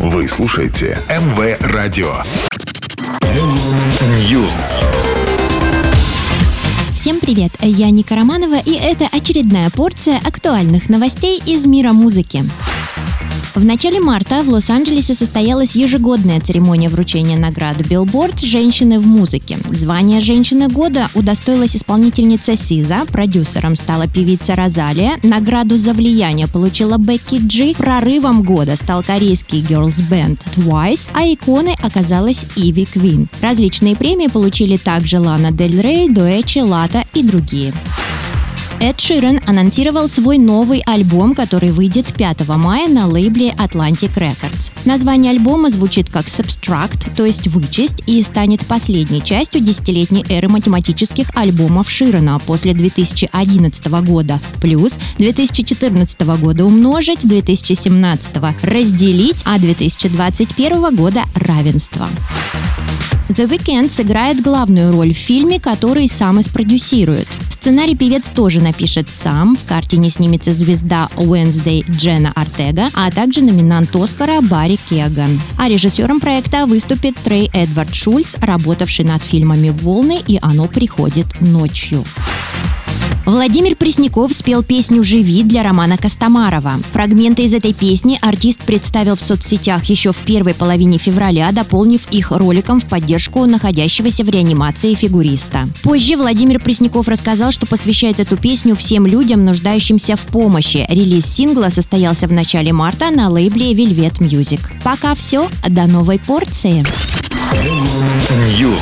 Вы слушаете МВ Радио. News. Всем привет, я Ника Романова, и это очередная порция актуальных новостей из мира музыки. В начале марта в Лос-Анджелесе состоялась ежегодная церемония вручения награды Billboard «Женщины в музыке». Звание «Женщины года» удостоилась исполнительница Сиза, продюсером стала певица Розалия, награду за влияние получила Бекки Джи, прорывом года стал корейский band Twice, а иконой оказалась Иви Квин. Различные премии получили также Лана Дель Рей, Дуэчи, Лата и другие. Эд Ширен анонсировал свой новый альбом, который выйдет 5 мая на лейбле Atlantic Records. Название альбома звучит как Substract, то есть вычесть, и станет последней частью десятилетней эры математических альбомов Ширена после 2011 года, плюс 2014 года умножить, 2017 разделить, а 2021 года равенство. The Weeknd сыграет главную роль в фильме, который сам и спродюсирует. Сценарий певец тоже напишет сам. В картине снимется звезда Wednesday Джена Артега, а также номинант Оскара Барри Кеган. А режиссером проекта выступит Трей Эдвард Шульц, работавший над фильмами «Волны» и «Оно приходит ночью». Владимир Пресняков спел песню «Живи» для Романа Костомарова. Фрагменты из этой песни артист представил в соцсетях еще в первой половине февраля, дополнив их роликом в поддержку находящегося в реанимации фигуриста. Позже Владимир Пресняков рассказал, что посвящает эту песню всем людям, нуждающимся в помощи. Релиз сингла состоялся в начале марта на лейбле Velvet Music. Пока все, до новой порции. News.